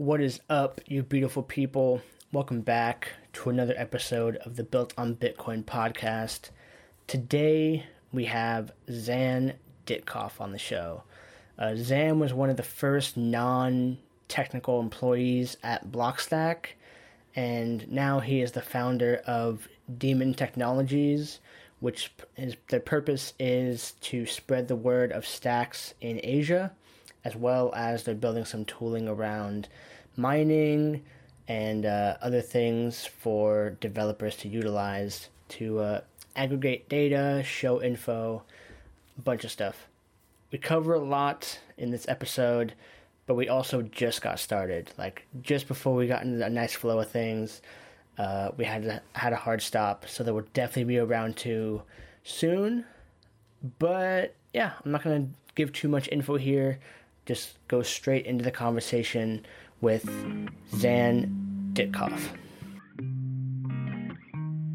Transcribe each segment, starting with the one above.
What is up, you beautiful people? Welcome back to another episode of the Built on Bitcoin podcast. Today we have Xan Ditkoff on the show. Uh, Xan was one of the first non technical employees at Blockstack, and now he is the founder of Daemon Technologies, which is their purpose is to spread the word of stacks in Asia, as well as they're building some tooling around mining and uh, other things for developers to utilize to uh, aggregate data, show info, a bunch of stuff. We cover a lot in this episode, but we also just got started. Like just before we got into a nice flow of things, uh, we had to, had a hard stop, so there will definitely be a round two soon. But yeah, I'm not gonna give too much info here. Just go straight into the conversation with Xan Ditkoff.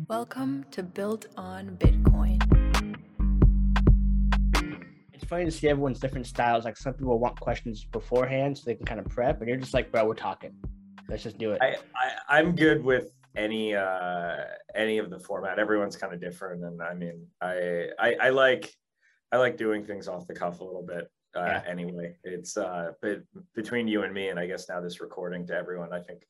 Welcome to Built on Bitcoin. It's funny to see everyone's different styles. Like some people want questions beforehand so they can kind of prep, and you're just like, bro, we're talking. Let's just do it. I, I I'm good with any uh any of the format. Everyone's kind of different, and I mean, I, I I like I like doing things off the cuff a little bit. Uh, yeah. Anyway, it's uh, but between you and me, and I guess now this recording to everyone, I think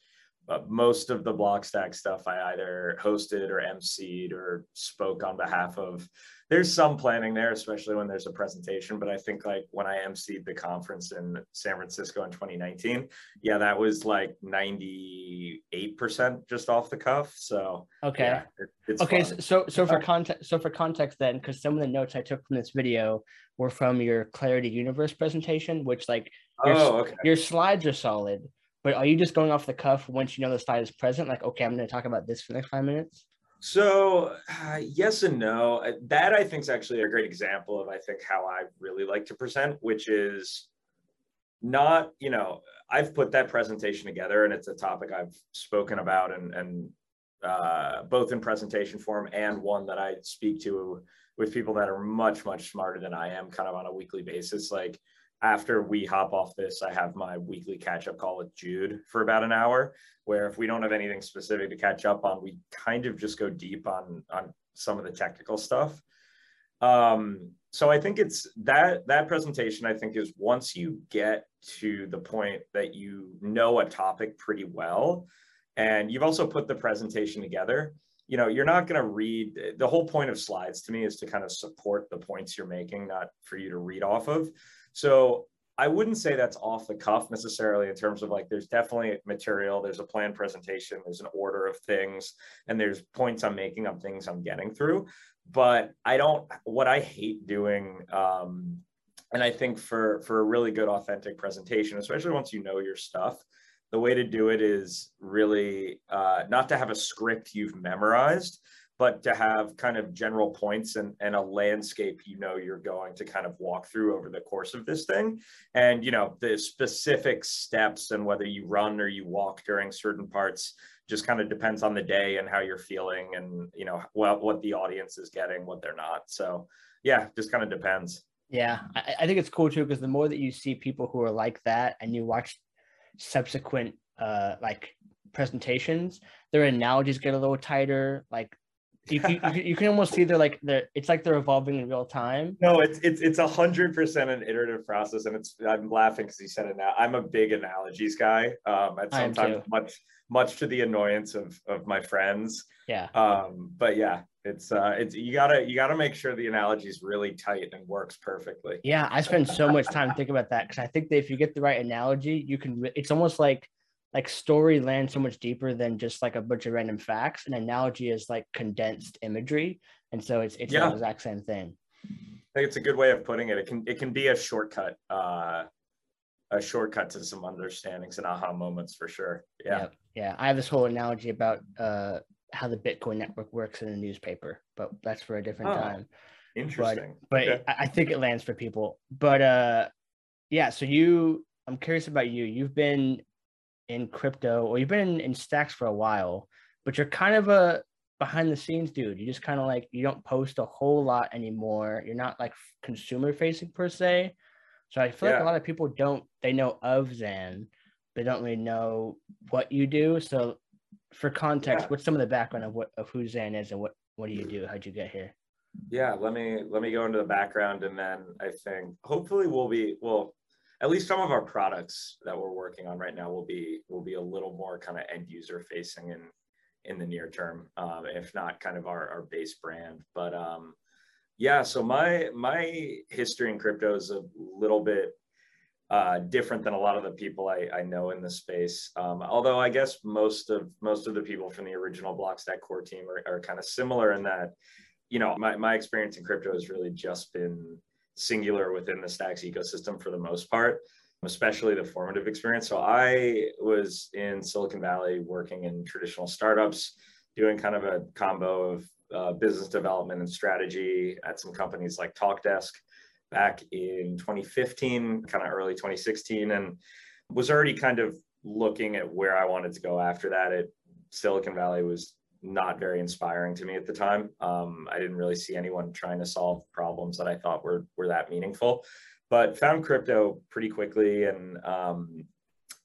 uh, most of the Blockstack stuff I either hosted or emceed or spoke on behalf of. There's some planning there, especially when there's a presentation. But I think like when I emceed the conference in San Francisco in 2019, yeah, that was like 98% just off the cuff. So okay, yeah, it, okay. Fun. So so for uh, context, so for context, then, because some of the notes I took from this video were from your Clarity Universe presentation, which like your, oh, okay. your slides are solid but are you just going off the cuff once you know the slide is present? Like, okay, I'm going to talk about this for the next five minutes. So uh, yes and no. Uh, that I think is actually a great example of I think how I really like to present, which is not you know I've put that presentation together and it's a topic I've spoken about and and uh, both in presentation form and one that I speak to with people that are much much smarter than I am, kind of on a weekly basis, like after we hop off this, I have my weekly catch up call with Jude for about an hour, where if we don't have anything specific to catch up on, we kind of just go deep on on some of the technical stuff. Um, so I think it's that that presentation. I think is once you get to the point that you know a topic pretty well, and you've also put the presentation together. You know, you're not going to read the whole point of slides to me is to kind of support the points you're making, not for you to read off of. So I wouldn't say that's off the cuff necessarily in terms of like there's definitely material, there's a planned presentation, there's an order of things, and there's points I'm making on things I'm getting through. But I don't what I hate doing um, and I think for for a really good authentic presentation, especially once you know your stuff, the way to do it is really uh, not to have a script you've memorized, but to have kind of general points and, and a landscape you know you're going to kind of walk through over the course of this thing. And you know the specific steps and whether you run or you walk during certain parts just kind of depends on the day and how you're feeling and you know what, what the audience is getting what they're not. So yeah just kind of depends. Yeah I, I think it's cool too because the more that you see people who are like that and you watch subsequent uh like presentations their analogies get a little tighter like you, you, you, can almost see they're like they're it's like they're evolving in real time. No it's it's it's a hundred percent an iterative process and it's i'm laughing because he said it now. I'm a big analogies guy um and sometimes much much to the annoyance of of my friends. Yeah. Um but yeah it's uh it's you gotta you gotta make sure the analogy is really tight and works perfectly. Yeah i spend so much time thinking about that because i think that if you get the right analogy you can it's almost like like story lands so much deeper than just like a bunch of random facts. An analogy is like condensed imagery, and so it's it's yeah. the exact same thing. I think it's a good way of putting it. It can it can be a shortcut, uh, a shortcut to some understandings and aha moments for sure. Yeah, yeah. yeah. I have this whole analogy about uh, how the Bitcoin network works in a newspaper, but that's for a different oh, time. Interesting. But, but okay. I, I think it lands for people. But uh, yeah. So you, I'm curious about you. You've been in crypto or you've been in, in stacks for a while, but you're kind of a behind the scenes dude. You just kind of like you don't post a whole lot anymore. You're not like consumer facing per se. So I feel yeah. like a lot of people don't they know of Xan, but don't really know what you do. So, for context, Yeah. what's some of the background of what of who Xan is and what what do you do? How'd you get here? Yeah, let me let me go into the background and then I think hopefully we'll be well at least some of our products that we're working on right now will be will be a little more kind of end user facing in in the near term um, if not kind of our, our base brand but um yeah so my my history in crypto is a little bit uh, different than a lot of the people I, I know in the space. Um, although I guess most of most of the people from the original Blockstack core team are, are kind of similar in that, you know, my, my experience in crypto has really just been singular within the Stacks ecosystem for the most part, especially the formative experience. So I was in Silicon Valley working in traditional startups, doing kind of a combo of uh, business development and strategy at some companies like TalkDesk back in 2015, kind of early 2016, and was already kind of looking at where I wanted to go after that. At Silicon Valley was not very inspiring to me at the time. Um, I didn't really see anyone trying to solve problems that I thought were were that meaningful, but found crypto pretty quickly and um,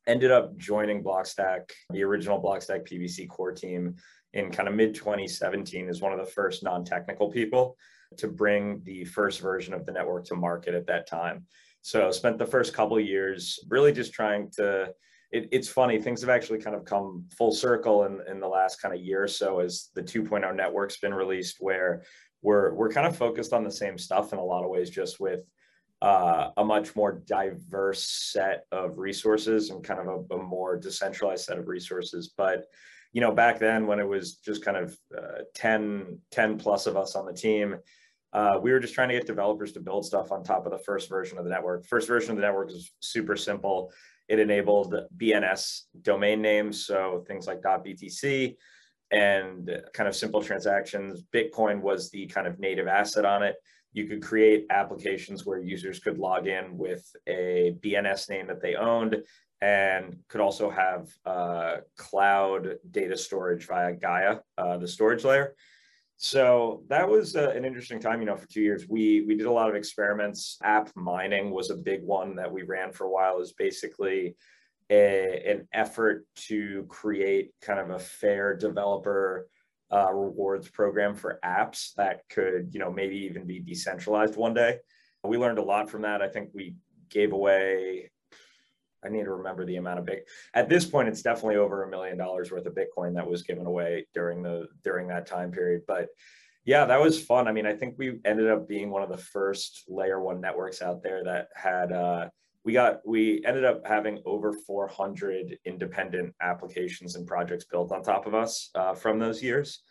ended up joining Blockstack, the original Blockstack PBC core team in kind of mid 2017 as one of the first non-technical people to bring the first version of the network to market at that time. So spent the first couple years really just trying to. It, it's funny things have actually kind of come full circle in, in the last kind of year or so as the 2.0 network's been released, where we're we're kind of focused on the same stuff in a lot of ways, just with uh, a much more diverse set of resources and kind of a, a, more decentralized set of resources. But you know, back then when it was just kind of uh, 10, 10 plus of us on the team, uh, we were just trying to get developers to build stuff on top of the first version of the network. First version of the network is super simple. It enabled BNS domain names, so things like .btc and kind of simple transactions. Bitcoin was the kind of native asset on it. You could create applications where users could log in with a BNS name that they owned and could also have uh, cloud data storage via Gaia, uh, the storage layer so that was uh, an interesting time you know for two years. We we did a lot of experiments. App mining was a big one that we ran for a while. Is basically a, an effort to create kind of a fair developer uh, rewards program for apps that could you know maybe even be decentralized one day. We learned a lot from that. I think we gave away I need to remember the amount of big at this point it's definitely over a million dollars worth of Bitcoin that was given away during the during that time period. But yeah, that was fun. I mean, I think we ended up being one of the first layer one networks out there that had uh we got we ended up having over 400 independent applications and projects built on top of us uh, from those years.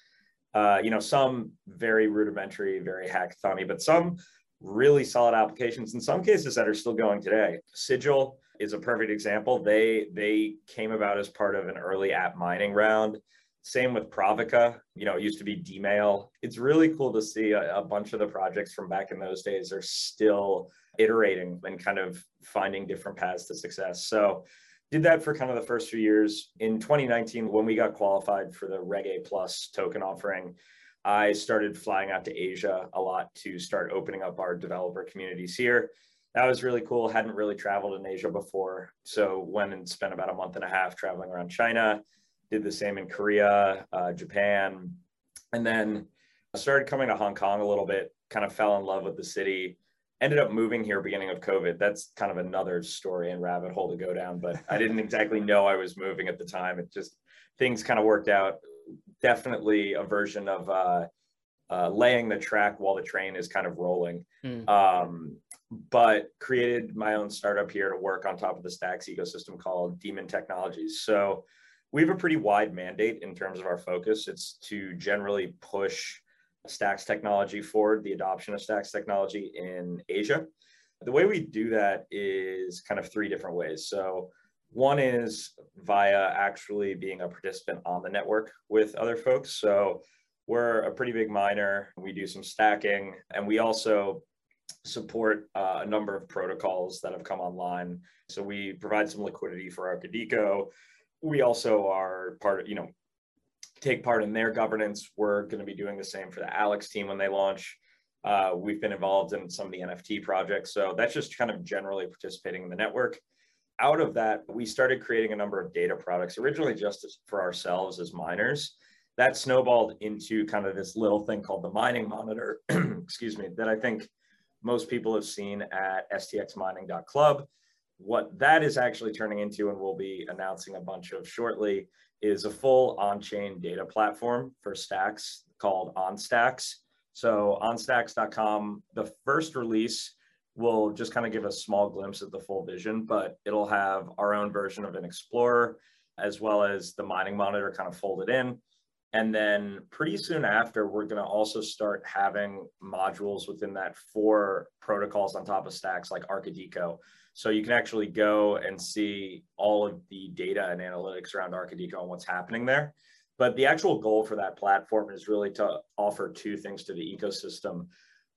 Uh, you know, some very rudimentary, very hackathony, but some really solid applications in some cases that are still going today. Sigle is a perfect example. They they came about as part of an early app mining round. Same with Pravica. You know, it used to be Dmail. It's really cool to see a, a bunch of the projects from back in those days are still iterating and kind of finding different paths to success. So did that for kind of the first few years. In 2019, when we got qualified for the Reg A Plus token offering, I started flying out to Asia a lot to start opening up our developer communities here that was really cool. Hadn't really traveled in Asia before. So went and spent about a month and a half traveling around China, did the same in Korea, uh, Japan, and then I started coming to Hong Kong a little bit, kind of fell in love with the city, ended up moving here beginning of COVID. That's kind of another story and rabbit hole to go down, but I didn't exactly know I was moving at the time. It just, things kind of worked out. Definitely a version of, uh, uh, laying the track while the train is kind of rolling. Mm. Um, but created my own startup here to work on top of the Stacks ecosystem called Daemon Technologies. So we have a pretty wide mandate in terms of our focus. It's to generally push Stacks technology forward, the adoption of Stacks technology in Asia. The way we do that is kind of three different ways. So one is via actually being a participant on the network with other folks. So we're a pretty big miner. We do some stacking, and we also support uh, a number of protocols that have come online. So we provide some liquidity for Arkadiko. We also are part of, you know, take part in their governance. We're going to be doing the same for the Alex team when they launch. Uh, we've been involved in some of the NFT projects. So that's just kind of generally participating in the network. out of that, we started creating a number of data products, originally just for ourselves as miners. That snowballed into kind of this little thing called the mining monitor, excuse me, that I think most people have seen at stxmining.club. What that is actually turning into, and we'll be announcing a bunch of shortly, is a full on-chain data platform for stacks called OnStacks. So onstacks.com, the first release will just kind of give a small glimpse of the full vision, but it'll have our own version of an Explorer as well as the mining monitor kind of folded in. And then pretty soon after, we're going to also start having modules within that for protocols on top of stacks like Arkadiko. So you can actually go and see all of the data and analytics around Arkadiko and what's happening there. But the actual goal for that platform is really to offer two things to the ecosystem.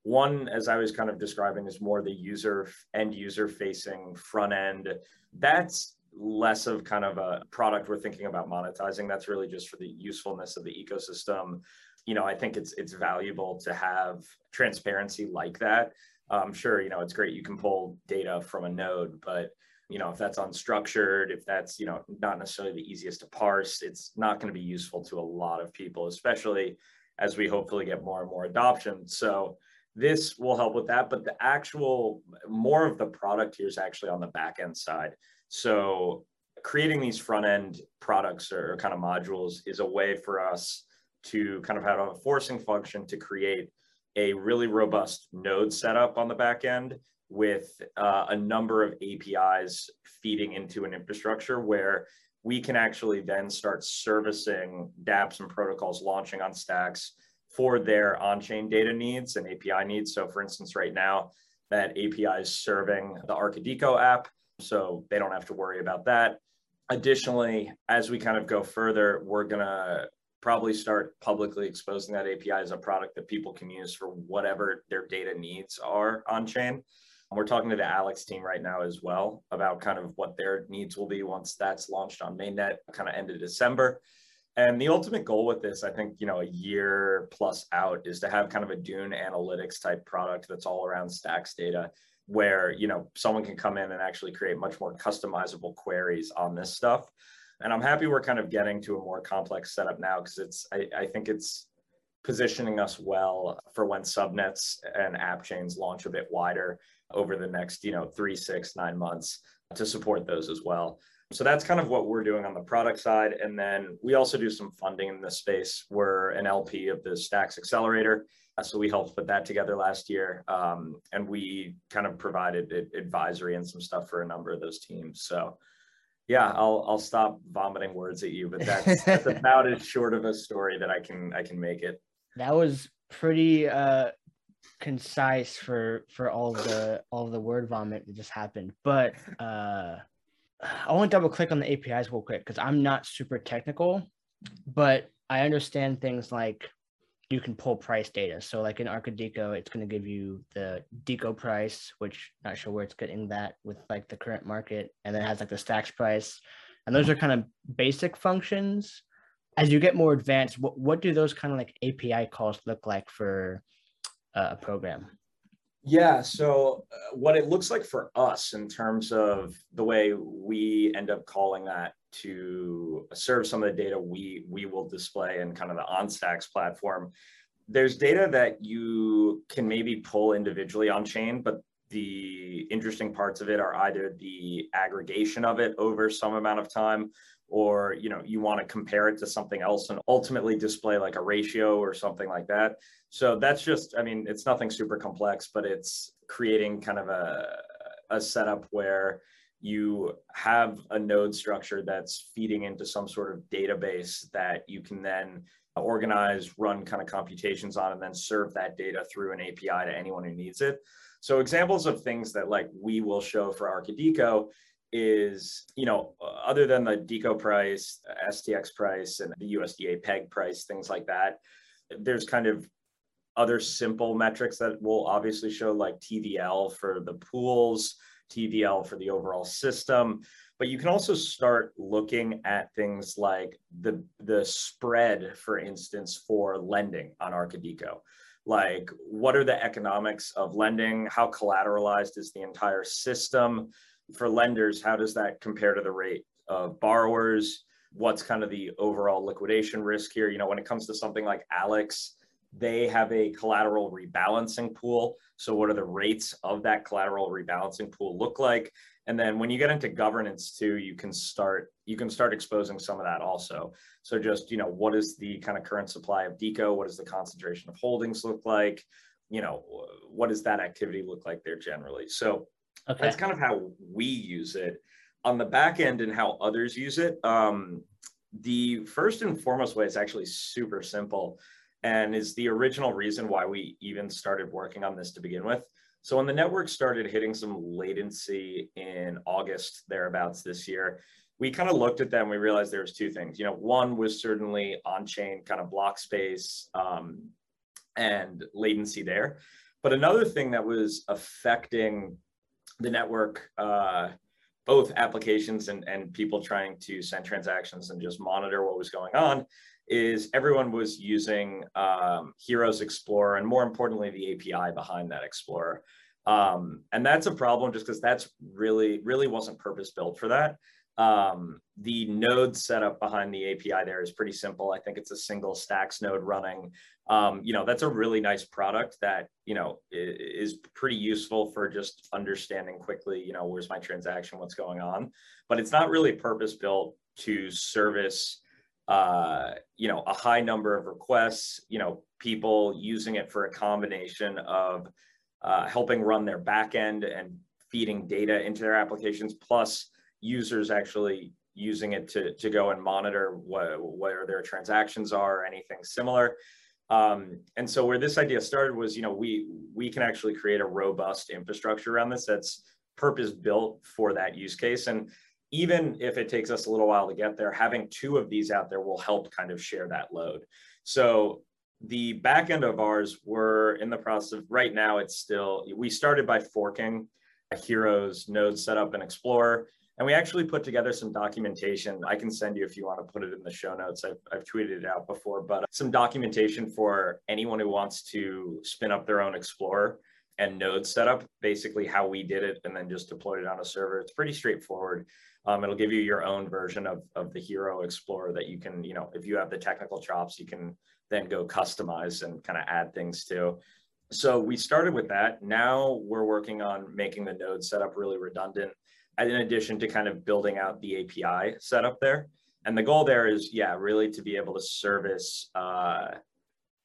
One, as I was kind of describing, is more the user end user facing front end. That's less of kind of a product we're thinking about monetizing. That's really just for the usefulness of the ecosystem. You know, I think it's it's valuable to have transparency like that. Um, sure, you know, it's great you can pull data from a node, but you know, if that's unstructured, if that's you know not necessarily the easiest to parse, it's not going to be useful to a lot of people, especially as we hopefully get more and more adoption. So this will help with that, but the actual more of the product here is actually on the back end side. So creating these front end products or kind of modules is a way for us to kind of have a forcing function to create a really robust node setup on the back end with uh, a number of APIs feeding into an infrastructure where we can actually then start servicing dApps and protocols launching on stacks for their on-chain data needs and API needs. So for instance, right now, that API is serving the Arkadiko app so they don't have to worry about that. Additionally, as we kind of go further, we're going to probably start publicly exposing that API as a product that people can use for whatever their data needs are on chain. And we're talking to the Alex team right now as well about kind of what their needs will be once that's launched on mainnet, kind of end of December. And the ultimate goal with this, I think, you know, a year plus out is to have kind of a Dune analytics type product that's all around stacks data where you know someone can come in and actually create much more customizable queries on this stuff. And i'm happy we're kind of getting to a more complex setup now because it's I, I, think it's positioning us well for when subnets and app chains launch a bit wider over the next you know three six nine months to support those as well so that's kind of what we're doing on the product side and then we also do some funding in this space we're an lp of the stacks accelerator uh, so we helped put that together last year, um, and we kind of provided advisory and some stuff for a number of those teams. So, yeah, I'll I'll stop vomiting words at you, but that's, that's about as short of a story that I can I can make it. That was pretty uh, concise for for all the all the word vomit that just happened. But uh, I want to double click on the APIs real quick because I'm not super technical, but I understand things like you can pull price data. So like in Arkadiko, it's going to give you the DIKO price, which not sure where it's getting that with like the current market, and then it has like the stacks price, and those are kind of basic functions. As you get more advanced, what what do those kind of like API calls look like for uh, a program? Yeah. So, uh, what it looks like for us in terms of the way we end up calling that to serve some of the data we we will display in kind of the OnStacks platform. There's data that you can maybe pull individually on chain, but the interesting parts of it are either the aggregation of it over some amount of time or you know you want to compare it to something else and ultimately display like a ratio or something like that. So that's just i mean it's nothing super complex but it's creating kind of a, a setup where you have a node structure that's feeding into some sort of database that you can then organize run kind of computations on and then serve that data through an api to anyone who needs it. So examples of things that like we will show for Arkadiko is, you know, uh, other than the DIKO price, uh, STX price, and the USDA peg price, things like that, there's kind of other simple metrics that will obviously show like TVL for the pools, TVL for the overall system. But you can also start looking at things like the, the spread, for instance, for lending on Arkadiko. Like, what are the economics of lending? How collateralized is the entire system? For lenders, how does that compare to the rate of borrowers? What's kind of the overall liquidation risk here? You know, when it comes to something like Alex, they have a collateral rebalancing pool. So, what are the rates of that collateral rebalancing pool look like? And then when you get into governance too, you can start you can start exposing some of that also. So just you know, what is the kind of current supply of DIKO? What does the concentration of holdings look like? You know, what does that activity look like there generally? So okay. that's kind of how we use it. On the back end and how others use it, um, the first and foremost way is actually super simple and is the original reason why we even started working on this to begin with. So when the network started hitting some latency in August thereabouts this year, we kind of looked at them. We realized there was two things. You know, one was certainly on-chain kind of block space um, and latency there, but another thing that was affecting the network, uh, both applications and, and people trying to send transactions and just monitor what was going on, is everyone was using um, Hiro's Explorer and more importantly, the API behind that Explorer. Um, and that's a problem just because that's really, really wasn't purpose built for that. Um, the node setup behind the API there is pretty simple. I think it's a single stacks node running. Um, you know, that's a really nice product that, you know, is pretty useful for just understanding quickly, you know, where's my transaction, what's going on. But it's not really purpose built to service uh, you know, a high number of requests, you know, people using it for a combination of uh, helping run their backend and feeding data into their applications, plus users actually using it to, to go and monitor where their transactions are, or anything similar. Um, and so where this idea started was, you know, we we can actually create a robust infrastructure around this that's purpose built for that use case. And even if it takes us a little while to get there, having two of these out there will help kind of share that load. So the back end of ours, we're in the process of right now, it's still, we started by forking a Hiro's node setup and Explorer. And we actually put together some documentation. I can send you if you want to put it in the show notes. I've, I've tweeted it out before, but some documentation for anyone who wants to spin up their own Explorer and node setup, basically how we did it, and then just deployed it on a server. It's pretty straightforward. Um, it'll give you your own version of, of the Hiro Explorer that you can, you know, if you have the technical chops, you can then go customize and kind of add things to. So we started with that. Now we're working on making the node setup really redundant, in addition to kind of building out the API setup there. And the goal there is, yeah, really to be able to service uh,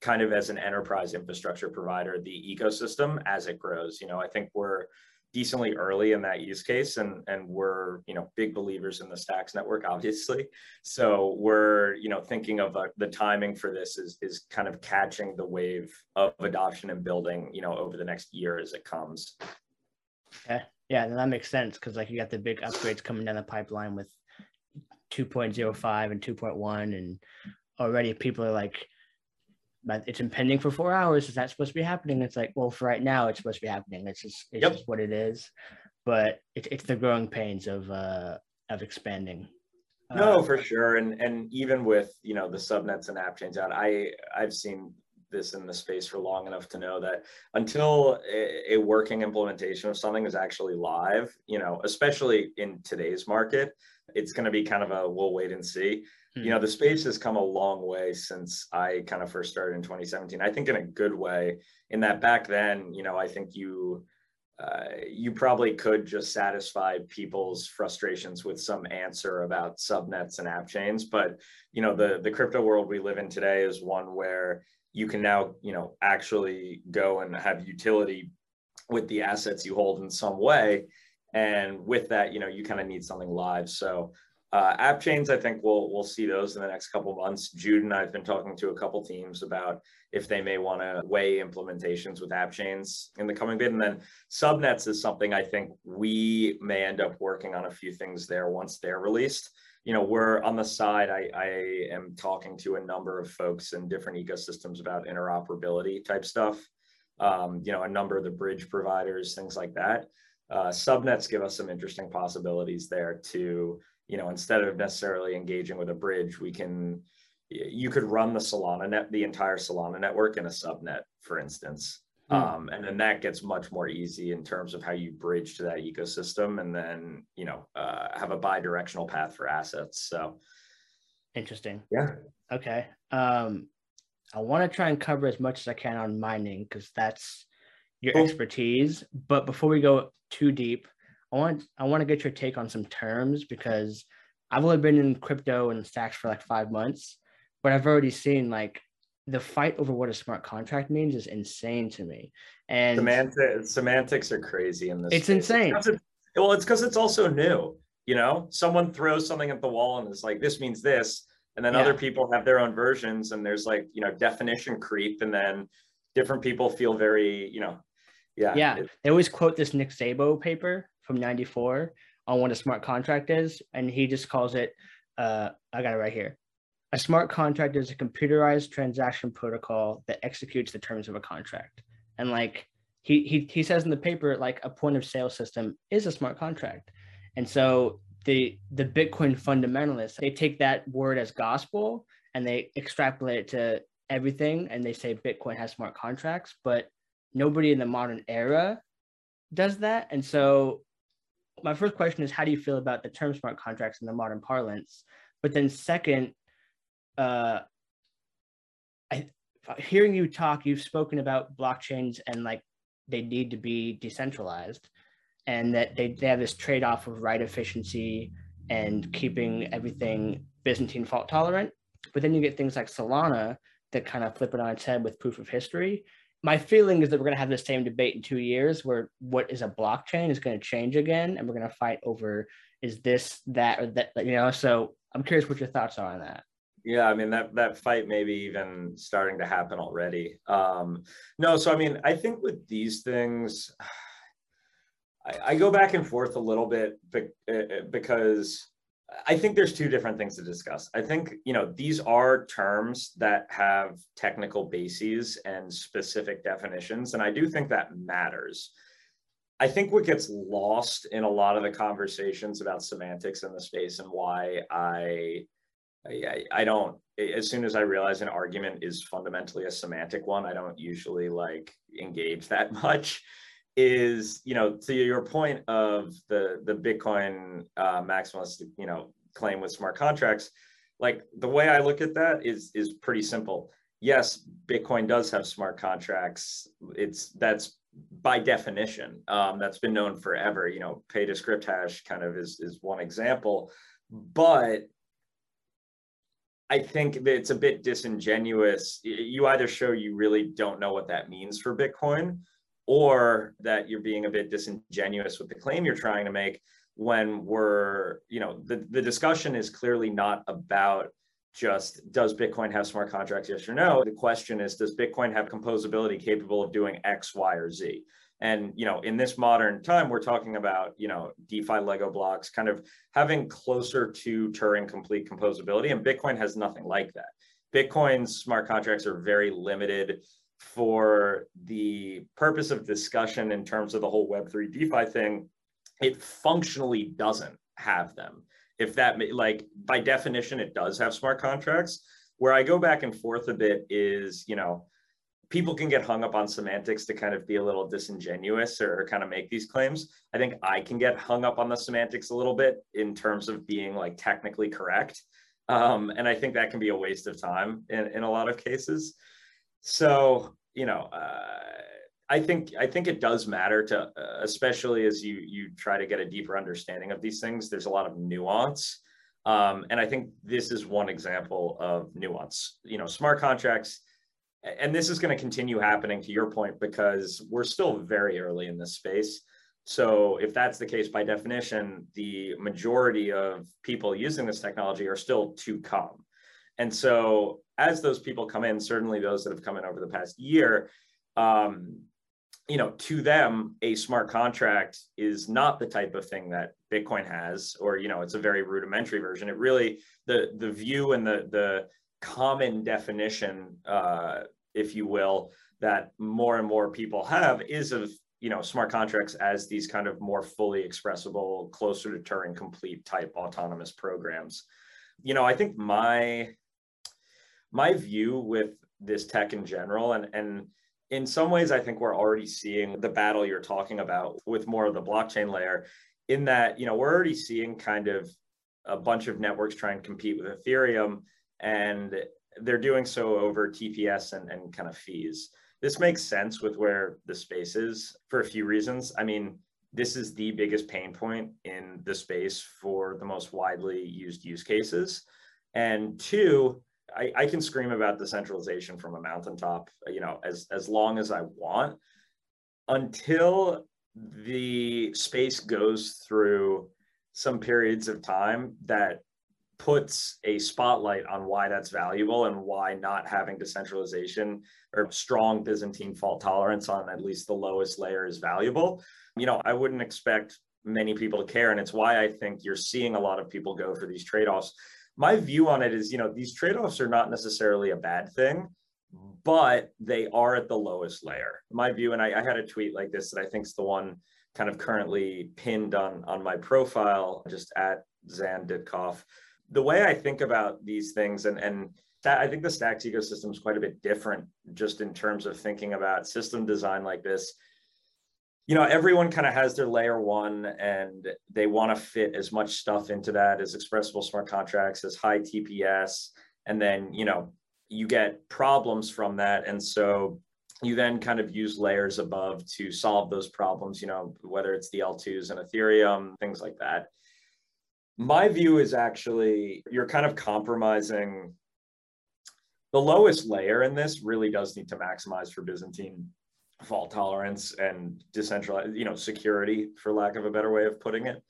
kind of as an enterprise infrastructure provider the ecosystem as it grows. You know, I think we're decently early in that use case and and we're you know big believers in the stacks network obviously so we're you know thinking of uh, the timing for this is is kind of catching the wave of adoption and building you know over the next year as it comes okay yeah that makes sense because like you got the big upgrades coming down the pipeline with 2.05 and 2.1 and already people are like but it's impending for four hours. Is that supposed to be happening? It's like, well, for right now, it's supposed to be happening. It's just, it's yep. just what it is. But it, it's the growing pains of uh, of expanding. No, uh, for sure. And and even with you know the subnets and app chains out, I I've seen this in the space for long enough to know that until a, a working implementation of something is actually live, you know, especially in today's market, it's going to be kind of a we'll wait and see. You know the space has come a long way since i kind of first started in 2017 i think in a good way. In that back then you know i think you uh, you probably could just satisfy people's frustrations with some answer about subnets and app chains. But you know the the crypto world we live in today is one where you can now you know actually go and have utility with the assets you hold in some way and with that you know you kind of need something live so uh, app chains, I think we'll we'll see those in the next couple months. Jude and I've been talking to a couple teams about if they may want to weigh implementations with app chains in the coming bit. And then subnets is something I think we may end up working on a few things there once they're released. You know, we're on the side. I, I am talking to a number of folks in different ecosystems about interoperability type stuff. Um, you know, a number of the bridge providers, things like that. Uh, subnets give us some interesting possibilities there to you know, instead of necessarily engaging with a bridge, we can, you could run the Solana net, the entire Solana network in a subnet, for instance. Mm. Um, and then that gets much more easy in terms of how you bridge to that ecosystem and then, you know, uh, have a bi-directional path for assets. So interesting. Yeah. Okay. Um, I want to try and cover as much as I can on mining because that's your cool. expertise. But before we go too deep, I want I want to get your take on some terms because I've only been in crypto and stacks for like five months, but I've already seen like the fight over what a smart contract means is insane to me. And semantics, semantics are crazy in this. It's space. insane. It's it, well, it's because it's also new. You know, someone throws something at the wall and is like, "This means this," and then yeah. other people have their own versions, and there's like you know definition creep, and then different people feel very you know, yeah. Yeah, it, they always quote this Nick Szabo paper from '94 on what a smart contract is, and he just calls it. Uh, I got it right here a smart contract is a computerized transaction protocol that executes the terms of a contract. And like he he he says in the paper, like a point of sale system is a smart contract. And so the the Bitcoin fundamentalists, they take that word as gospel and they extrapolate it to everything and they say Bitcoin has smart contracts, but nobody in the modern era does that. And so my first question is how do you feel about the term smart contracts in the modern parlance? But then second, uh, I hearing you talk, you've spoken about blockchains and like they need to be decentralized, and that they, they have this trade off of write efficiency and keeping everything Byzantine fault tolerant. But then you get things like Solana that kind of flip it on its head with proof of history. My feeling is that we're going to have the same debate in two years where what is a blockchain is going to change again, and we're going to fight over is this, that, or that, you know. So I'm curious what your thoughts are on that. Yeah, I mean that that fight maybe even starting to happen already. Um, no, so I mean, I think with these things, I, I go back and forth a little bit uh, uh, because I think there's two different things to discuss. I think you know these are terms that have technical bases and specific definitions, and I do think that matters. I think what gets lost in a lot of the conversations about semantics in the space and why I I, I don't as soon as I realize an argument is fundamentally a semantic one, I don't usually like engage that much. Is you know to your point of the the Bitcoin uh, maximalist you know claim with smart contracts, like the way I look at that is is pretty simple. Yes, Bitcoin does have smart contracts. It's that's by definition um, that's been known forever. You know, pay to script hash kind of is is one example, but I think that it's a bit disingenuous. You either show you really don't know what that means for Bitcoin, or that you're being a bit disingenuous with the claim you're trying to make when we're, you know, the, the discussion is clearly not about just does Bitcoin have smart contracts, yes or no? The question is, does Bitcoin have composability capable of doing X, Y, or Z? And you know, in this modern time, we're talking about you know DeFi Lego blocks, kind of having closer to Turing complete composability, and Bitcoin has nothing like that. Bitcoin's smart contracts are very limited for the purpose of discussion in terms of the whole Web3 DeFi thing. It functionally doesn't have them. If that like by definition, it does have smart contracts. Where I go back and forth a bit is, you know, people can get hung up on semantics to kind of be a little disingenuous or, or, kind of make these claims. I think I can get hung up on the semantics a little bit in terms of being like technically correct. Um, and I think that can be a waste of time in, in a lot of cases. So, you know, uh, I think I think it does matter to, uh, especially as you you try to get a deeper understanding of these things. There's a lot of nuance, um, and I think this is one example of nuance. You know, smart contracts and this is going to continue happening to your point because we're still very early in this space. So if that's the case, by definition, the majority of people using this technology are still to come. And so as those people come in, certainly those that have come in over the past year, um, you know, to them, a smart contract is not the type of thing that Bitcoin has, or you know, it's a very rudimentary version. It really the the view and the the common definition, uh, if you will, that more and more people have is of you know smart contracts as these kind of more fully expressible, closer to Turing complete type autonomous programs. You know, I think my my view with this tech in general, and and in some ways, I think we're already seeing the battle you're talking about with more of the blockchain layer, in that, you know, we're already seeing kind of a bunch of networks try and compete with Ethereum, and they're doing so over TPS and, and kind of fees. This makes sense with where the space is for a few reasons. I mean, this is the biggest pain point in the space for the most widely used use cases. And two, I, I can scream about decentralization from a mountaintop, you know, as as long as I want, until the space goes through some periods of time that puts a spotlight on why that's valuable and why not having decentralization or strong Byzantine fault tolerance on at least the lowest layer is valuable. You know, I wouldn't expect many people to care. And it's why I think you're seeing a lot of people go for these trade offs my view on it is, you know, these trade-offs are not necessarily a bad thing, but they are at the lowest layer. My view, and I, I had a tweet like this that I think is the one kind of currently pinned on on my profile, just at Xan Ditkoff. The way I think about these things, and and that, I think the Stacks ecosystem is quite a bit different, just in terms of thinking about system design like this. You know everyone kind of has their layer one and they want to fit as much stuff into that as expressible smart contracts as high tps and then you know you get problems from that. And so you then kind of use layers above to solve those problems you know whether it's the l2s and ethereum things like that my view is actually you're kind of compromising the lowest layer in this really does need to maximize for byzantine fault tolerance and decentralized, you know, security, for lack of a better way of putting it.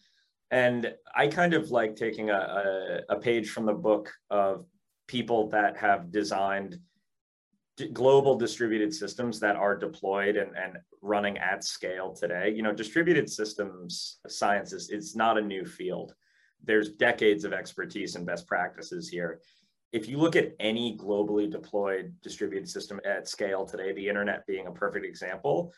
And I kind of like taking a, a, a page from the book of people that have designed global distributed systems that are deployed and, and running at scale today. You know, distributed systems science is it's not a new field. There's decades of expertise and best practices here. If you look at any globally deployed distributed system at scale today, the internet being a perfect example,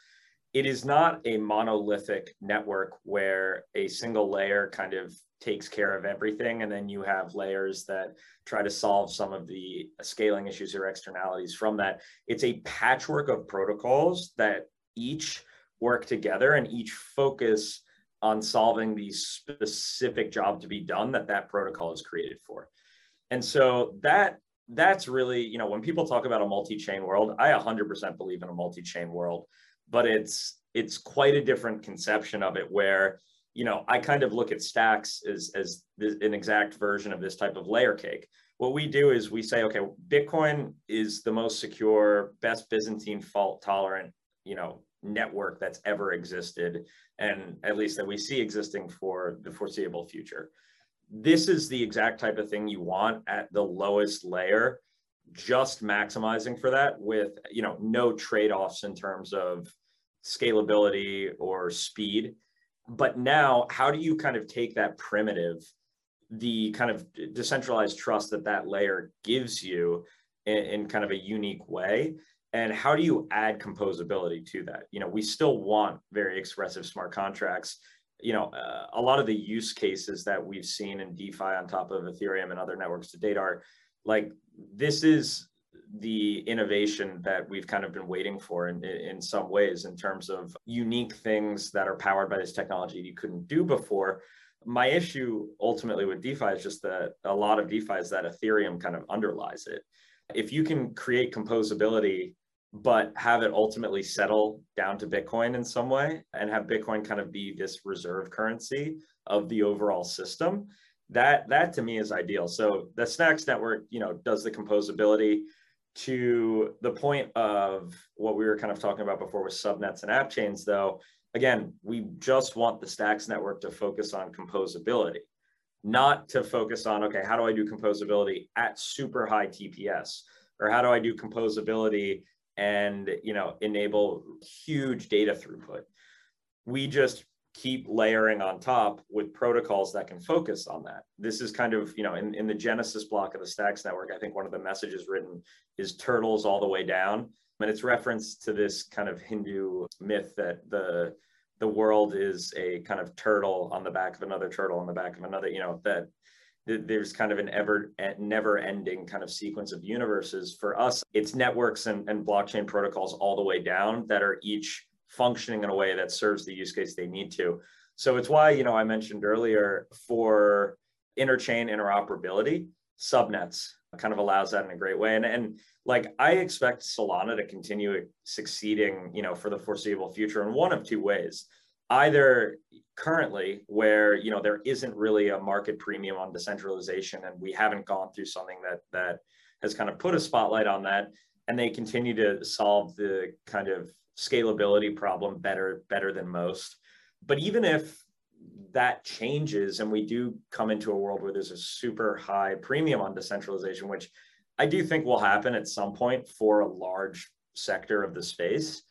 it is not a monolithic network where a single layer kind of takes care of everything and then you have layers that try to solve some of the scaling issues or externalities from that. It's a patchwork of protocols that each work together and each focus on solving the specific job to be done that that protocol is created for. And so that that's really, you know, when people talk about a multi-chain world, I 100% believe in a multi-chain world, but it's it's quite a different conception of it where you know i kind of look at stacks as as an exact version of this type of layer cake. What we do is we say okay bitcoin is the most secure best byzantine fault tolerant you know network that's ever existed and at least that we see existing for the foreseeable future. This is the exact type of thing you want at the lowest layer just maximizing for that with you know no trade-offs in terms of scalability or speed. But now how do you kind of take that primitive the kind of decentralized trust that that layer gives you in, in, kind of a unique way and how do you add composability to that you know we still want very expressive smart contracts you know, uh, a lot of the use cases that we've seen in DeFi on top of Ethereum and other networks to date are like this is the innovation that we've kind of been waiting for in, in some ways in terms of unique things that are powered by this technology you couldn't do before. My issue ultimately with DeFi is just that a lot of DeFi is that Ethereum kind of underlies it. If you can create composability but have it ultimately settle down to Bitcoin in some way and have Bitcoin kind of be this reserve currency of the overall system. That that to me is ideal. So the Stacks network, you know, does the composability to the point of what we were kind of talking about before with subnets and app chains, though. Again, we just want the Stacks network to focus on composability, not to focus on, okay, how do I do composability at super high TPS? Or how do I do composability and you know enable huge data throughput. We just keep layering on top with protocols that can focus on that. This is kind of you know in, in the genesis block of the stacks network i think one of the messages written is turtles all the way down. And it's reference to this kind of hindu myth that the the world is a kind of turtle on the back of another turtle on the back of another you know that there's kind of an ever never ending kind of sequence of universes. For us it's networks and, and blockchain protocols all the way down that are each functioning in a way that serves the use case they need to. So it's why you know i mentioned earlier for interchain interoperability subnets kind of allows that in a great way. And, and like i expect solana to continue succeeding you know for the foreseeable future in one of two ways either currently where you know there isn't really a market premium on decentralization and we haven't gone through something that that has kind of put a spotlight on that and they continue to solve the kind of scalability problem better better than most. But even if that changes and we do come into a world where there's a super high premium on decentralization which i do think will happen at some point for a large sector of the space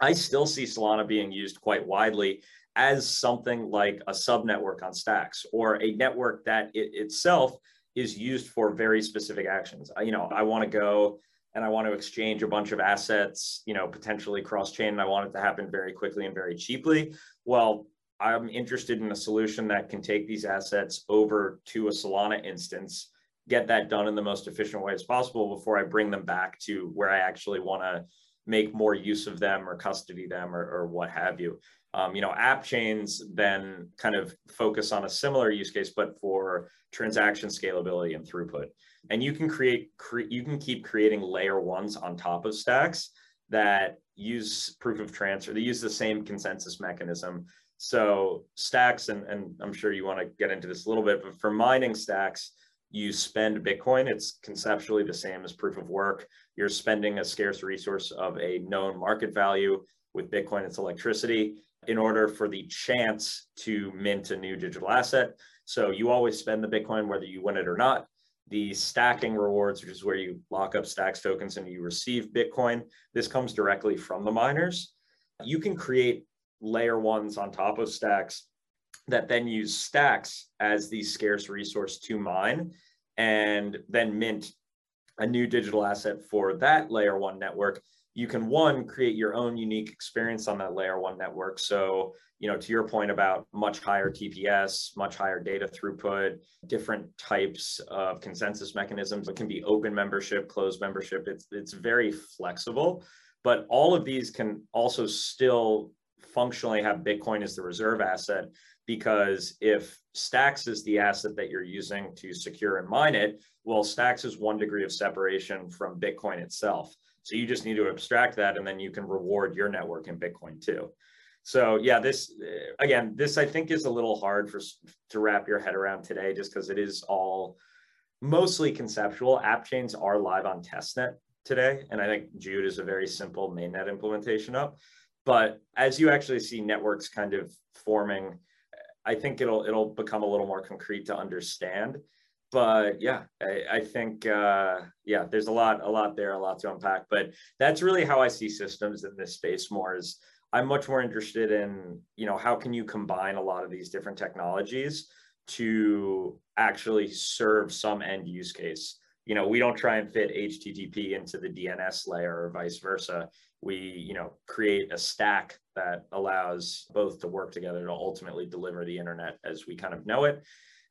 i still see solana being used quite widely as something like a subnetwork on stacks or a network that it itself is used for very specific actions. You know, I want to go and I want to exchange a bunch of assets, you know, potentially cross chain, and I want it to happen very quickly and very cheaply. Well, I'm interested in a solution that can take these assets over to a Solana instance, get that done in the most efficient way as possible before I bring them back to where I actually want to make more use of them or custody them or, or what have you. Um, you know, app chains then kind of focus on a similar use case, but for transaction scalability and throughput. And you can create, cre- you can keep creating layer ones on top of stacks that use proof of transfer. They use the same consensus mechanism. So stacks, and, and I'm sure you want to get into this a little bit, but for mining stacks, you spend Bitcoin. It's conceptually the same as proof of work. You're spending a scarce resource of a known market value. With Bitcoin, it's electricity in order for the chance to mint a new digital asset. So you always spend the Bitcoin whether you win it or not. The stacking rewards, which is where you lock up stacks tokens and you receive Bitcoin, this comes directly from the miners. You can create layer ones on top of stacks that then use stacks as the scarce resource to mine and then mint a new digital asset for that layer one network. You can one create your own unique experience on that layer one network. So you know to your point about much higher tps much higher data throughput different types of consensus mechanisms it can be open membership closed membership it's it's very flexible. But all of these can also still functionally have bitcoin as the reserve asset because if stacks is the asset that you're using to secure and mine it well stacks is one degree of separation from bitcoin itself so you just need to abstract that and then you can reward your network in Bitcoin too. So yeah, this again, this I think is a little hard for to wrap your head around today, just because it is all mostly conceptual. App chains are live on testnet today, and I think Jude is a very simple mainnet implementation up. But as you actually see networks kind of forming, I think it'll it'll become a little more concrete to understand but yeah, I, I think uh, yeah, there's a lot, a lot there, a lot to unpack. But that's really how I see systems in this space more. Is I'm much more interested in you know how can you combine a lot of these different technologies to actually serve some end use case. You know, we don't try and fit HTTP into the DNS layer or vice versa. We, you know, create a stack that allows both to work together to ultimately deliver the internet as we kind of know it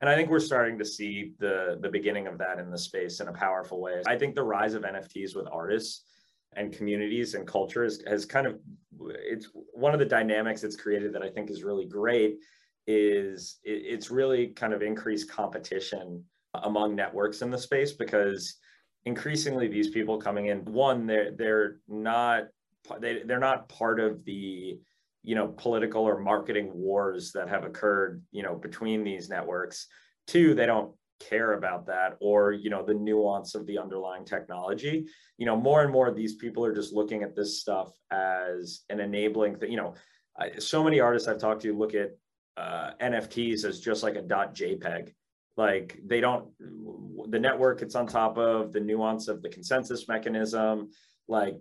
and I think we're starting to see the the beginning of that in the space in a powerful way. I think the rise of NFTs with artists and communities and cultures has kind of it's one of the dynamics it's created that I think is really great is it's really kind of increased competition among networks in the space because increasingly these people coming in one they're they're not they, they're not part of the you know political or marketing wars that have occurred you know between these networks. Two they don't care about that or you know the nuance of the underlying technology. You know more and more these people are just looking at this stuff as an enabling thing you know so many artists i've talked to look at uh, nfts as just like a dot jpeg like they don't the network it's on top of the nuance of the consensus mechanism. Like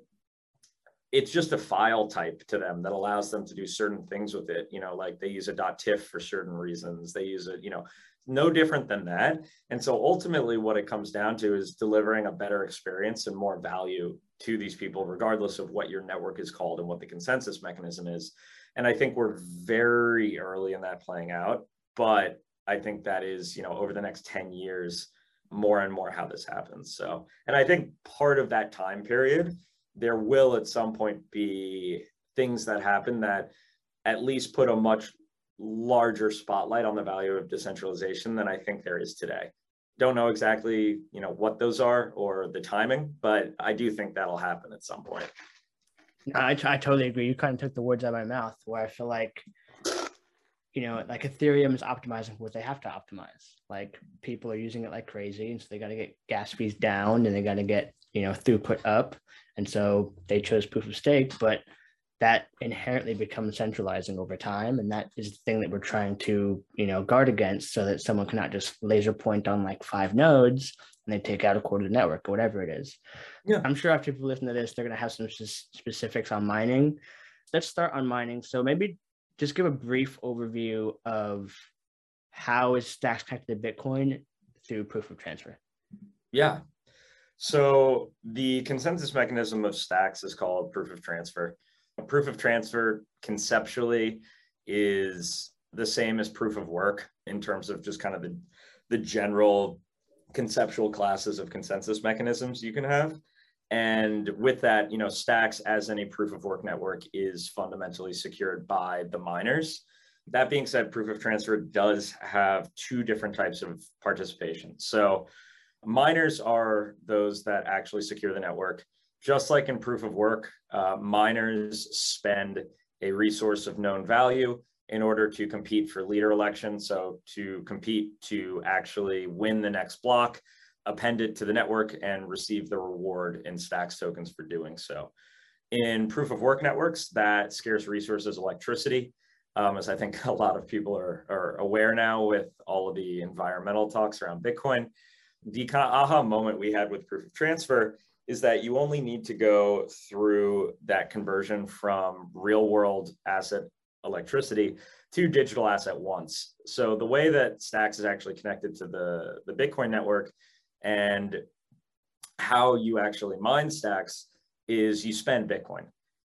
it's just a file type to them that allows them to do certain things with it. You know, like they use a .tiff for certain reasons. They use it, you know, no different than that. And so ultimately what it comes down to is delivering a better experience and more value to these people, regardless of what your network is called and what the consensus mechanism is. And I think we're very early in that playing out, but I think that is, you know, over the next 10 years, more and more how this happens. So, and I think part of that time period, there will at some point be things that happen that at least put a much larger spotlight on the value of decentralization than I think there is today. Don't know exactly, you know, what those are or the timing, but I do think that'll happen at some point. I, I totally agree. You kind of took the words out of my mouth where I feel like, you know, like Ethereum is optimizing what they have to optimize. Like people are using it like crazy. And so they got to get gas fees down and they got to get, you know, throughput up. And so they chose proof of stake, but that inherently becomes centralizing over time. And that is the thing that we're trying to, you know, guard against so that someone cannot just laser point on like five nodes and they take out a quarter of the network or whatever it is. Yeah. I'm sure after people listen to this, they're going to have some specifics on mining. Let's start on mining. So maybe just give a brief overview of how is Stacks connected to Bitcoin through proof of transfer. Yeah. So the consensus mechanism of Stacks is called proof of transfer proof of transfer conceptually is the same as proof of work in terms of just kind of the, the general conceptual classes of consensus mechanisms you can have. And with that, you know, Stacks as any proof of work network is fundamentally secured by the miners. That being said, proof of transfer does have two different types of participation. So miners are those that actually secure the network just like in proof of work, uh, miners spend a resource of known value in order to compete for leader election. So to compete to actually win the next block, append it to the network and receive the reward in stacks tokens for doing so. In proof of work networks, that scarce resource is electricity. Um, as I think a lot of people are, are aware now with all of the environmental talks around Bitcoin. The kind of aha moment we had with proof of transfer is that you only need to go through that conversion from real world asset electricity to digital asset once. So the way that Stacks is actually connected to the, the Bitcoin network and how you actually mine Stacks is you spend Bitcoin.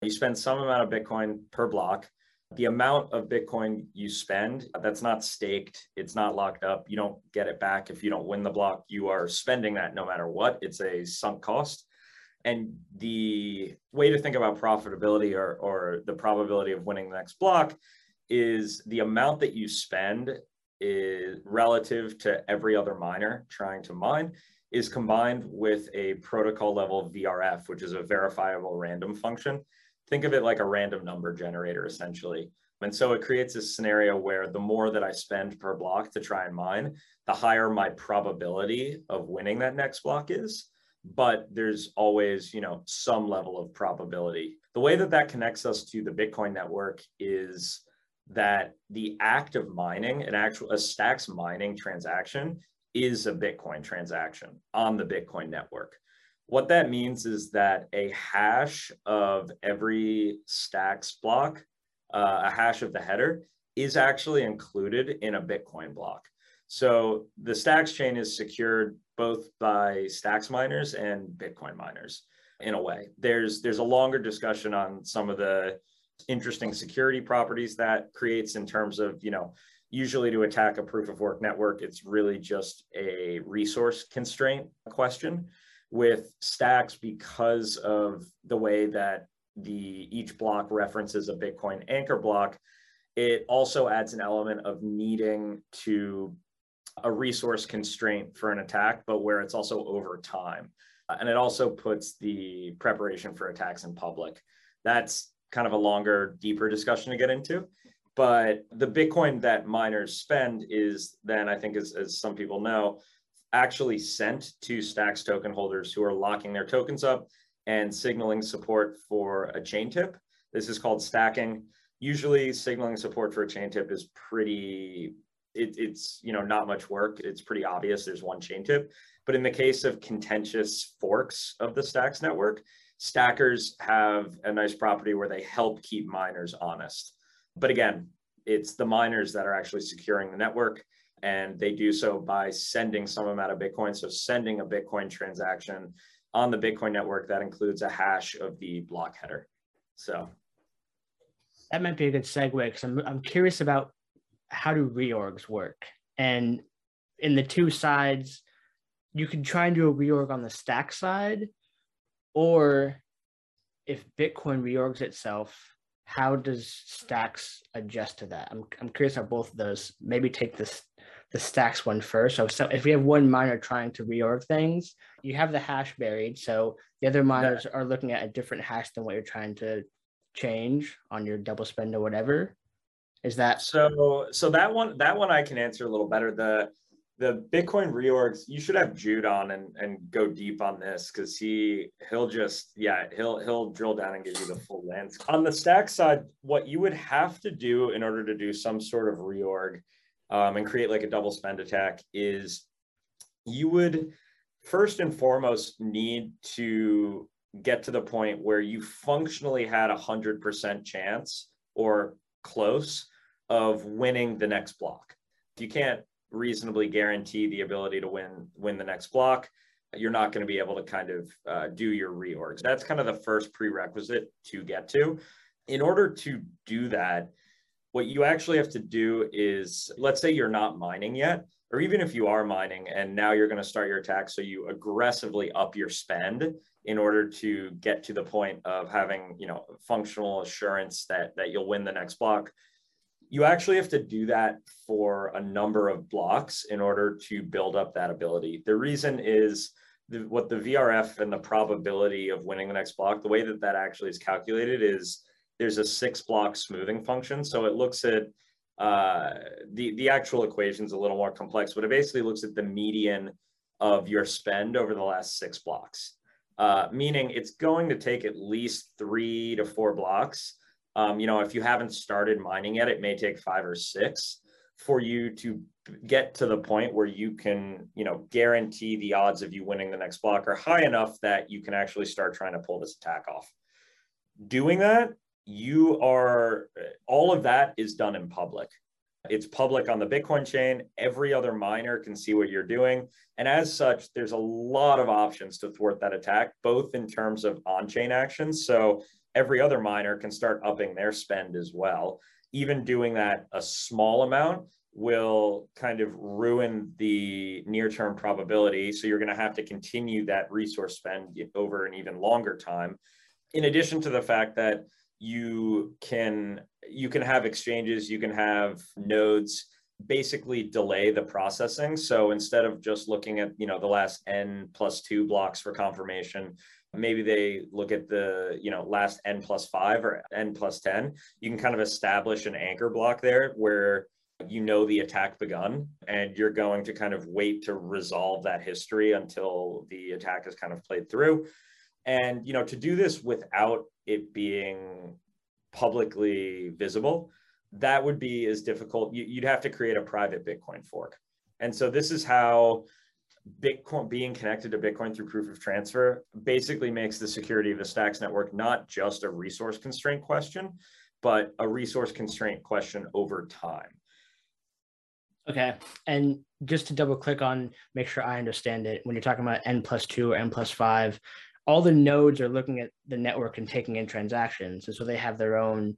You spend some amount of Bitcoin per block. The amount of Bitcoin you spend, that's not staked, it's not locked up. You don't get it back if you don't win the block. You are spending that no matter what. It's a sunk cost. And the way to think about profitability or, or the probability of winning the next block is the amount that you spend is relative to every other miner trying to mine is combined with a protocol level VRF, which is a verifiable random function. Think of it like a random number generator, essentially. And so it creates a scenario where the more that I spend per block to try and mine, the higher my probability of winning that next block is. But there's always you know some level of probability. The way that that connects us to the bitcoin network is that the act of mining an actual a stacks mining transaction is a bitcoin transaction on the bitcoin network what that means is that a hash of every stacks block uh, a hash of the header is actually included in a bitcoin block so the stacks chain is secured both by stacks miners and Bitcoin miners in a way. There's there's a longer discussion on some of the interesting security properties that creates in terms of, you know, usually to attack a proof of work network, it's really just a resource constraint question. With stacks, because of the way that the each block references a Bitcoin anchor block, it also adds an element of needing to a resource constraint for an attack, but where it's also over time. Uh, and it also puts the preparation for attacks in public. That's kind of a longer, deeper discussion to get into. But the Bitcoin that miners spend is then, I think, as, as some people know, actually sent to Stacks token holders who are locking their tokens up and signaling support for a chain tip. This is called stacking. Usually, signaling support for a chain tip is pretty it, it's you know not much work. It's pretty obvious. There's one chain tip, but in the case of contentious forks of the Stacks network, stackers have a nice property where they help keep miners honest. But again, it's the miners that are actually securing the network, and they do so by sending some amount of Bitcoin. So sending a Bitcoin transaction on the Bitcoin network that includes a hash of the block header. So that might be a good segue because I'm I'm curious about how do reorgs work? And in the two sides, you can try and do a reorg on the stack side, or if Bitcoin reorgs itself, how does stacks adjust to that? I'm, I'm curious how both of those maybe take this the stacks one first. So, so if we have one miner trying to reorg things, you have the hash buried. So the other miners are looking at a different hash than what you're trying to change on your double spend or whatever. Is that so? So that one, that one I can answer a little better. The the Bitcoin reorgs, you should have Jude on and, and go deep on this because he he'll just yeah he'll he'll drill down and give you the full lens. On the stack side, what you would have to do in order to do some sort of reorg um, and create like a double spend attack is you would first and foremost need to get to the point where you functionally had a hundred percent chance or close of winning the next block. You can't reasonably guarantee the ability to win win the next block. You're not going to be able to kind of uh, do your reorgs. That's kind of the first prerequisite to get to. In order to do that what you actually have to do is let's say you're not mining yet or even if you are mining and now you're going to start your attack so you aggressively up your spend in order to get to the point of having you know functional assurance that that you'll win the next block you actually have to do that for a number of blocks in order to build up that ability. The reason is the, what the VRF and the probability of winning the next block, the way that that actually is calculated is there's a six block smoothing function. So it looks at uh, the, the actual equation is a little more complex, but it basically looks at the median of your spend over the last six blocks, uh, meaning it's going to take at least three to four blocks um, you know, if you haven't started mining yet, it may take five or six for you to get to the point where you can, you know, guarantee the odds of you winning the next block are high enough that you can actually start trying to pull this attack off. Doing that, you are all of that is done in public. It's public on the Bitcoin chain. Every other miner can see what you're doing. And as such, there's a lot of options to thwart that attack, both in terms of on chain actions. So every other miner can start upping their spend as well. Even doing that a small amount will kind of ruin the near term probability. So you're going to have to continue that resource spend over an even longer time. In addition to the fact that you can you can have exchanges, you can have nodes basically delay the processing. So instead of just looking at, you know, the last n plus two blocks for confirmation, maybe they look at the you know last n plus five or n plus 10 you can kind of establish an anchor block there where you know the attack begun and you're going to kind of wait to resolve that history until the attack is kind of played through and you know to do this without it being publicly visible that would be as difficult you'd have to create a private bitcoin fork and so this is how Bitcoin being connected to Bitcoin through proof of transfer basically makes the security of the Stacks network not just a resource constraint question, but a resource constraint question over time. Okay. And just to double click on, make sure I understand it, when you're talking about N plus two or N plus five, all the nodes are looking at the network and taking in transactions. And so they have their own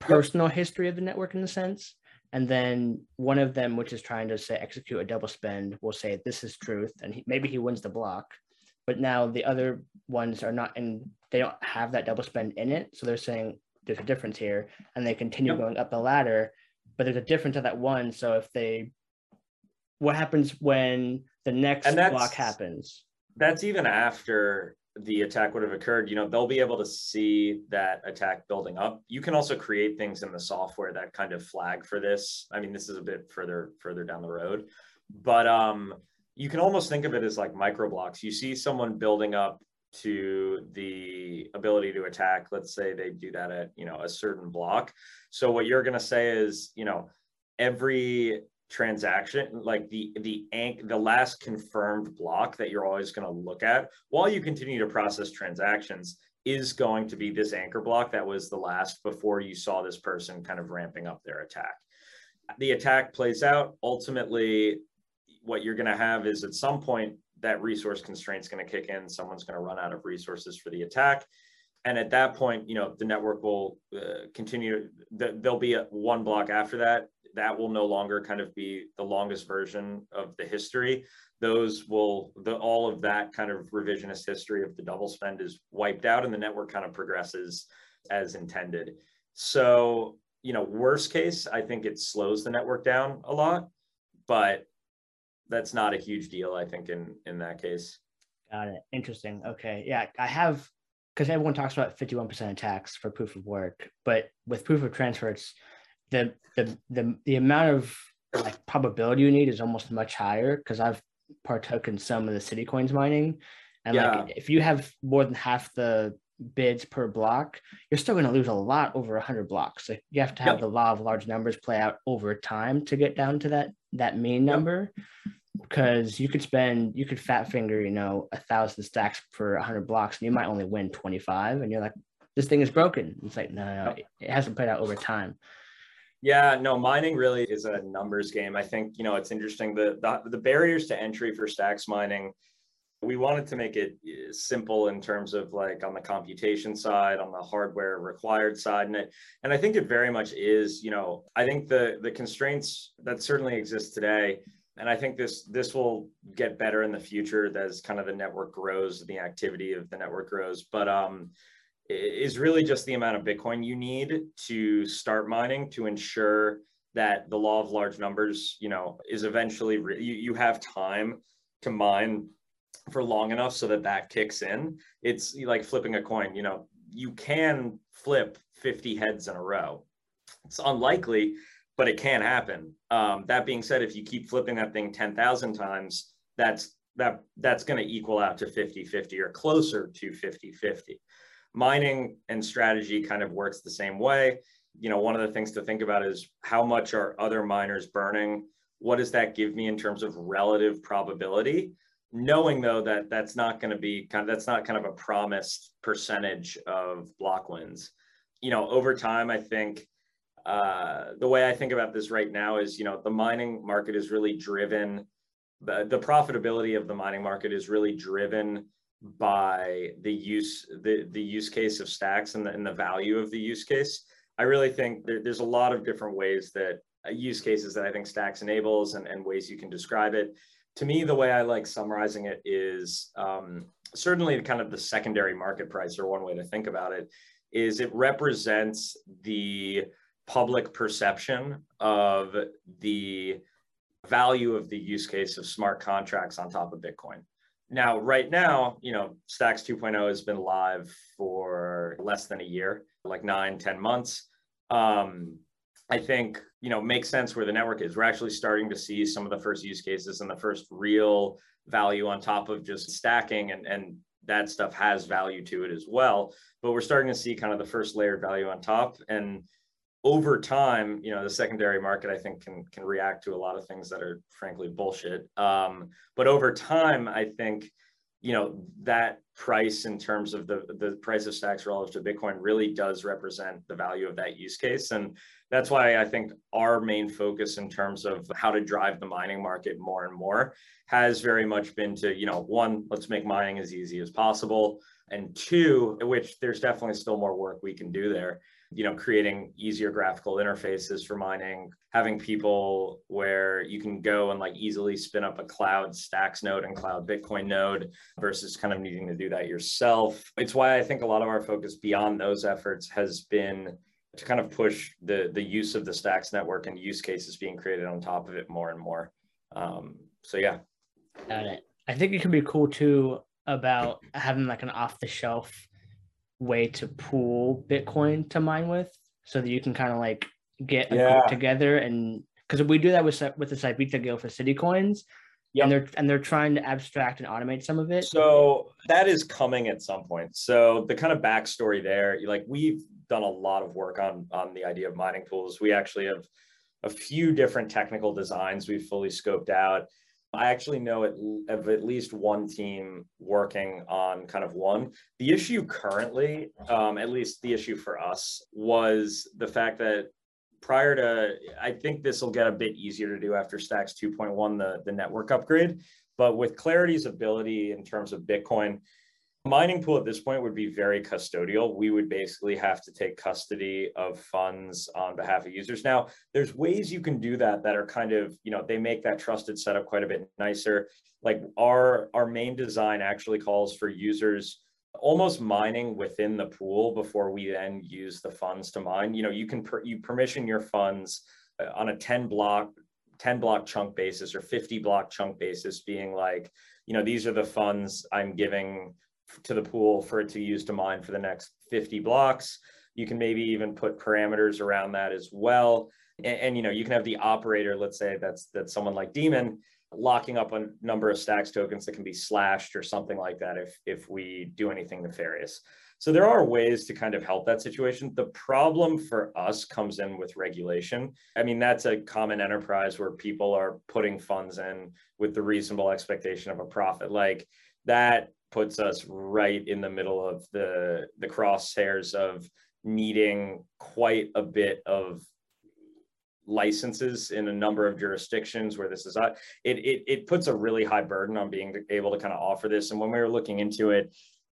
personal yep. history of the network in a sense and then one of them which is trying to say execute a double spend will say this is truth and he, maybe he wins the block but now the other ones are not and they don't have that double spend in it so they're saying there's a difference here and they continue yep. going up the ladder but there's a difference of that one so if they what happens when the next block happens that's even after the attack would have occurred, you know, they'll be able to see that attack building up. You can also create things in the software that kind of flag for this. I mean, this is a bit further further down the road, but um, you can almost think of it as like micro blocks. You see someone building up to the ability to attack. Let's say they do that at you know a certain block. So what you're going to say is, you know, every transaction like the the ank the last confirmed block that you're always going to look at while you continue to process transactions is going to be this anchor block that was the last before you saw this person kind of ramping up their attack. The attack plays out. Ultimately what you're going to have is at some point that resource constraint is going to kick in. Someone's going to run out of resources for the attack. And at that point you know the network will uh, continue the, there'll be a, one block after that that will no longer kind of be the longest version of the history. Those will the all of that kind of revisionist history of the double spend is wiped out, and the network kind of progresses as intended. So you know, worst case, I think it slows the network down a lot, but that's not a huge deal. I think in in that case. Got it. Interesting. Okay. Yeah, I have because everyone talks about 51% attacks for proof of work, but with proof of transfer, it's the the the, the amount of like probability you need is almost much higher because I've partook in some of the city coins mining. And yeah. like if you have more than half the bids per block, you're still going to lose a lot over 100 blocks. Like you have to have yep. the law of large numbers play out over time to get down to that that mean number. Because you could spend, you could fat finger, you know, a thousand stacks for 100 blocks, and you might only win 25, and you're like, this thing is broken. It's like, no, no, yep. it hasn't played out over time. Yeah, no, mining really is a numbers game. I think, you know, it's interesting. The, the, the barriers to entry for stacks mining we wanted to make it eh, simple in terms of like on the computation side on the hardware required side and it and i think it very much is you know i think the the constraints that certainly exist today and i think this this will get better in the future as kind of the network grows the activity of the network grows but um is really just the amount of bitcoin you need to start mining to ensure that the law of large numbers you know is eventually re- you, you have time to mine for long enough so that that kicks in. It's like flipping a coin. You know, you can flip 50 heads in a row. It's unlikely, but it can happen. Um, that being said, if you keep flipping that thing 10,000 times, that's that that's going to equal out to 50-50 or closer to 50-50. Mining and strategy kind of works the same way. You know, one of the things to think about is how much are other miners burning? What does that give me in terms of relative probability? knowing though that that's not going to be kind of that's not kind of a promised percentage of block wins you know over time i think uh, the way i think about this right now is you know the mining market is really driven the, the profitability of the mining market is really driven by the use the, the use case of stacks and the, and the value of the use case i really think there, there's a lot of different ways that uh, use cases that i think stacks enables and, and ways you can describe it to me, the way I like summarizing it is um, certainly kind of the secondary market price, or one way to think about it, is it represents the public perception of the value of the use case of smart contracts on top of Bitcoin. Now, right now, you know, Stacks 2.0 has been live for less than a year, like nine, 10 months. Um, I think you know makes sense where the network is. We're actually starting to see some of the first use cases and the first real value on top of just stacking and and that stuff has value to it as well. But we're starting to see kind of the first layered value on top and over time, you know, the secondary market I think can can react to a lot of things that are frankly bullshit. Um, but over time, I think you know that price in terms of the the price of stacks relative to bitcoin really does represent the value of that use case and that's why i think our main focus in terms of how to drive the mining market more and more has very much been to you know one let's make mining as easy as possible and two which there's definitely still more work we can do there you know creating easier graphical interfaces for mining having people where you can go and like easily spin up a cloud stacks node and cloud bitcoin node versus kind of needing to do that yourself. It's why i think a lot of our focus beyond those efforts has been to kind of push the the use of the stacks network and use cases being created on top of it more and more. Um, so yeah. Got it. I think it can be cool too about having like an off the shelf way to pool Bitcoin to mine with, so that you can kind of like get a yeah. group together and because we do that with with the Syvita Guild for City Coins, yep. and they're and they're trying to abstract and automate some of it. So that is coming at some point. So the kind of backstory there, like we've done a lot of work on on the idea of mining pools. We actually have a few different technical designs we've fully scoped out. I actually know of at least one team working on kind of one. The issue currently, um, at least the issue for us, was the fact that prior to, I think this will get a bit easier to do after Stacks 2.1, the, the network upgrade. But with Clarity's ability in terms of Bitcoin, mining pool at this point would be very custodial. We would basically have to take custody of funds on behalf of users. Now, there's ways you can do that that are kind of, you know, they make that trusted setup quite a bit nicer. Like our our main design actually calls for users almost mining within the pool before we then use the funds to mine. You know, you can per, you permission your funds uh, on a 10 block 10 block chunk basis or 50 block chunk basis being like, you know, these are the funds I'm giving to the pool for it to use to mine for the next 50 blocks. You can maybe even put parameters around that as well. And, and, you know, you can have the operator, let's say that's that's someone like Daemon, locking up a number of stacks tokens that can be slashed or something like that if if we do anything nefarious. So there are ways to kind of help that situation. The problem for us comes in with regulation. I mean, that's a common enterprise where people are putting funds in with the reasonable expectation of a profit. Like that puts us right in the middle of the the crosshairs of needing quite a bit of licenses in a number of jurisdictions where this is it, it it puts a really high burden on being able to kind of offer this. And when we were looking into it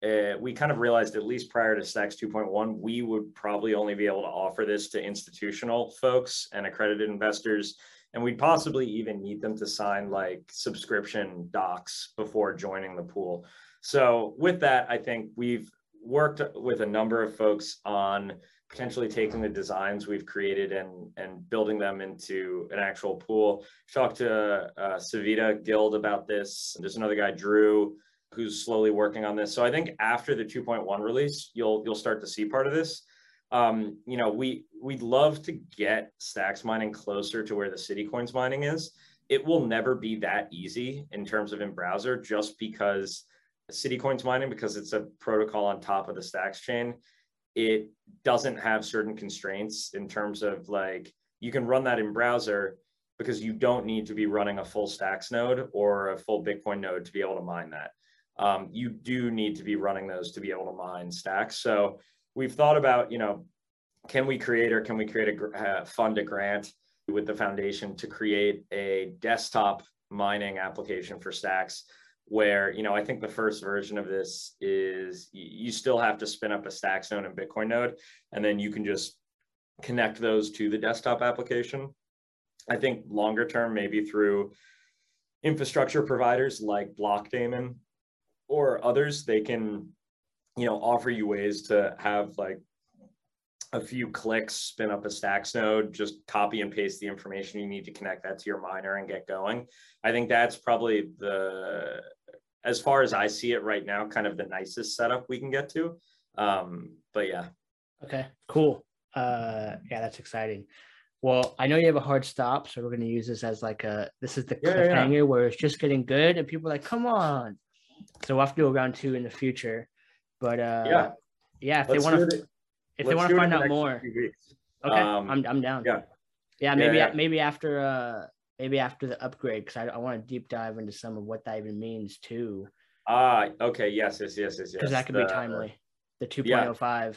uh, we kind of realized at least prior to stacks 2.1 we would probably only be able to offer this to institutional folks and accredited investors. And we'd possibly even need them to sign like subscription docs before joining the pool so with that, I think we've worked with a number of folks on potentially taking the designs we've created and and building them into an actual pool. Talked to uh, Syvita Guild about this. There's another guy, Drew, who's slowly working on this. So I think after the 2.1 release, you'll you'll start to see part of this. Um, you know, we we'd love to get stacks mining closer to where the city coins mining is. It will never be that easy in terms of in browser, just because City Coins mining because it's a protocol on top of the Stacks chain. It doesn't have certain constraints in terms of like you can run that in browser because you don't need to be running a full Stacks node or a full Bitcoin node to be able to mine that. Um, you do need to be running those to be able to mine Stacks. So we've thought about, you know, can we create or can we create a uh, fund a grant with the foundation to create a desktop mining application for Stacks where you know i think the first version of this is you still have to spin up a stacks node and bitcoin node and then you can just connect those to the desktop application i think longer term maybe through infrastructure providers like blockdaemon or others they can you know offer you ways to have like a few clicks, spin up a Stacks node, just copy and paste the information you need to connect that to your miner and get going. I think that's probably the as far as I see it right now, kind of the nicest setup we can get to. Um, but yeah. Okay, cool. Uh, yeah, that's exciting. Well, I know you have a hard stop, so we're going to use this as like a this is the yeah, cliffhanger yeah. where it's just getting good, and people are like, "Come on!" So we'll have to do a round two in the future. But uh, yeah, yeah, if Let's they want to, if they want to find out more, okay, um, I'm I'm down. Yeah, yeah, maybe yeah, maybe after uh maybe after the upgrade because I, I want to deep dive into some of what that even means too. Ah, uh, okay, yes, yes, yes, yes, yes. Because that could the, be timely. The 2.05. Yeah.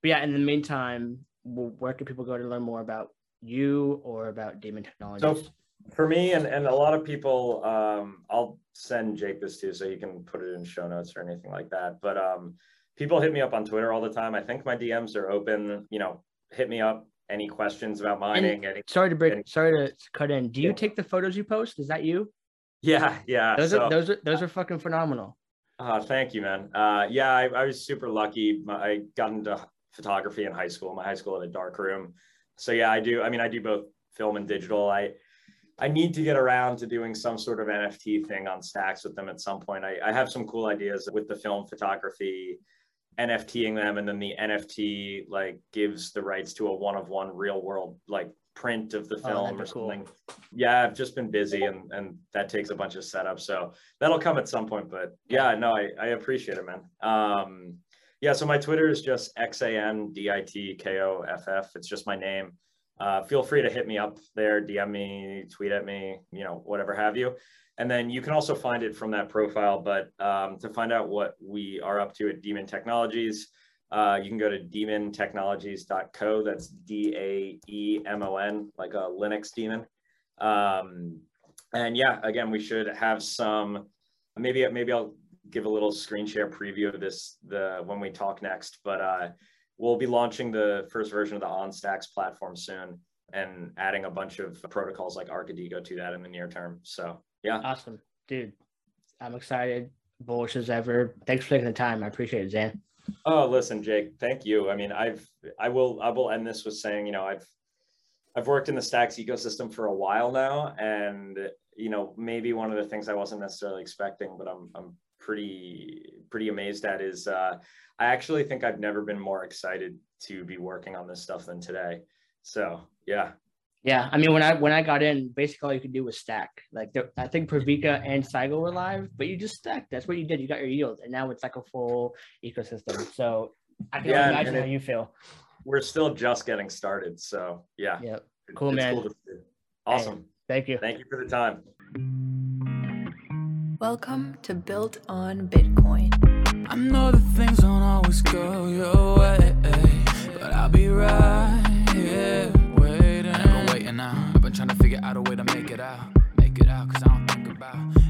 But yeah, in the meantime, where can people go to learn more about you or about Daemon Technologies? So for me and, and a lot of people, um, I'll send Jake this too so he can put it in show notes or anything like that. But um, people hit me up on Twitter all the time. I think my DMs are open. You know, hit me up any questions about mining. Any, sorry to break. Any, sorry to cut in. Do you yeah. take the photos you post? Is that you? Yeah, yeah. Those so, are those are those are fucking phenomenal. Uh, thank you, man. Uh, yeah, I, I was super lucky. I got into photography in high school. My high school had a dark room, so yeah, I do. I mean, I do both film and digital. I I need to get around to doing some sort of NFT thing on Stacks with them at some point. I, I have some cool ideas with the film photography NFTing them, and then the NFT like gives the rights to a one of one real world like print of the oh, film oh, or something. Cool. Yeah, I've just been busy and and that takes a bunch of setup. So that'll come at some point. But yeah, no, I, I appreciate it, man. Um yeah, so my Twitter is just X A N D I T K O F F. It's just my name. Uh, feel free to hit me up there, DM me, tweet at me, you know, whatever have you. And then you can also find it from that profile. But um, to find out what we are up to at Daemon Technologies, uh, you can go to daemontechnologies.co. That's D A E M O N, like a Linux daemon. Um, and yeah, again, we should have some. Maybe maybe I'll give a little screen share preview of this the when we talk next, but uh, we'll be launching the first version of the OnStax platform soon and adding a bunch of protocols like Arkadiko to that in the near term. So yeah, awesome, dude. I'm excited, bullish as ever. Thanks for taking the time. I appreciate it, Xan. Oh, listen, Jake. Thank you. I mean, I've I will I will end this with saying, you know, I've I've worked in the Stacks ecosystem for a while now, and you know, maybe one of the things I wasn't necessarily expecting, but I'm I'm pretty pretty amazed at is uh, I actually think I've never been more excited to be working on this stuff than today. So yeah. Yeah, I mean when I when I got in, basically all you could do was stack. Like there, I think Pravica and Sigle were live, but you just stacked. That's what you did. You got your yield, and now it's like a full ecosystem. So I can yeah, imagine how you feel. We're still just getting started. So yeah. Yep. Cool, it's man. Cool awesome. Hey, thank you. Thank you for the time. Welcome to Built on Bitcoin. I know that things don't always go your way, but I'll be right here waiting. I've been waiting now. I've been trying to figure out a way to make it out. Make it out, cause I don't think about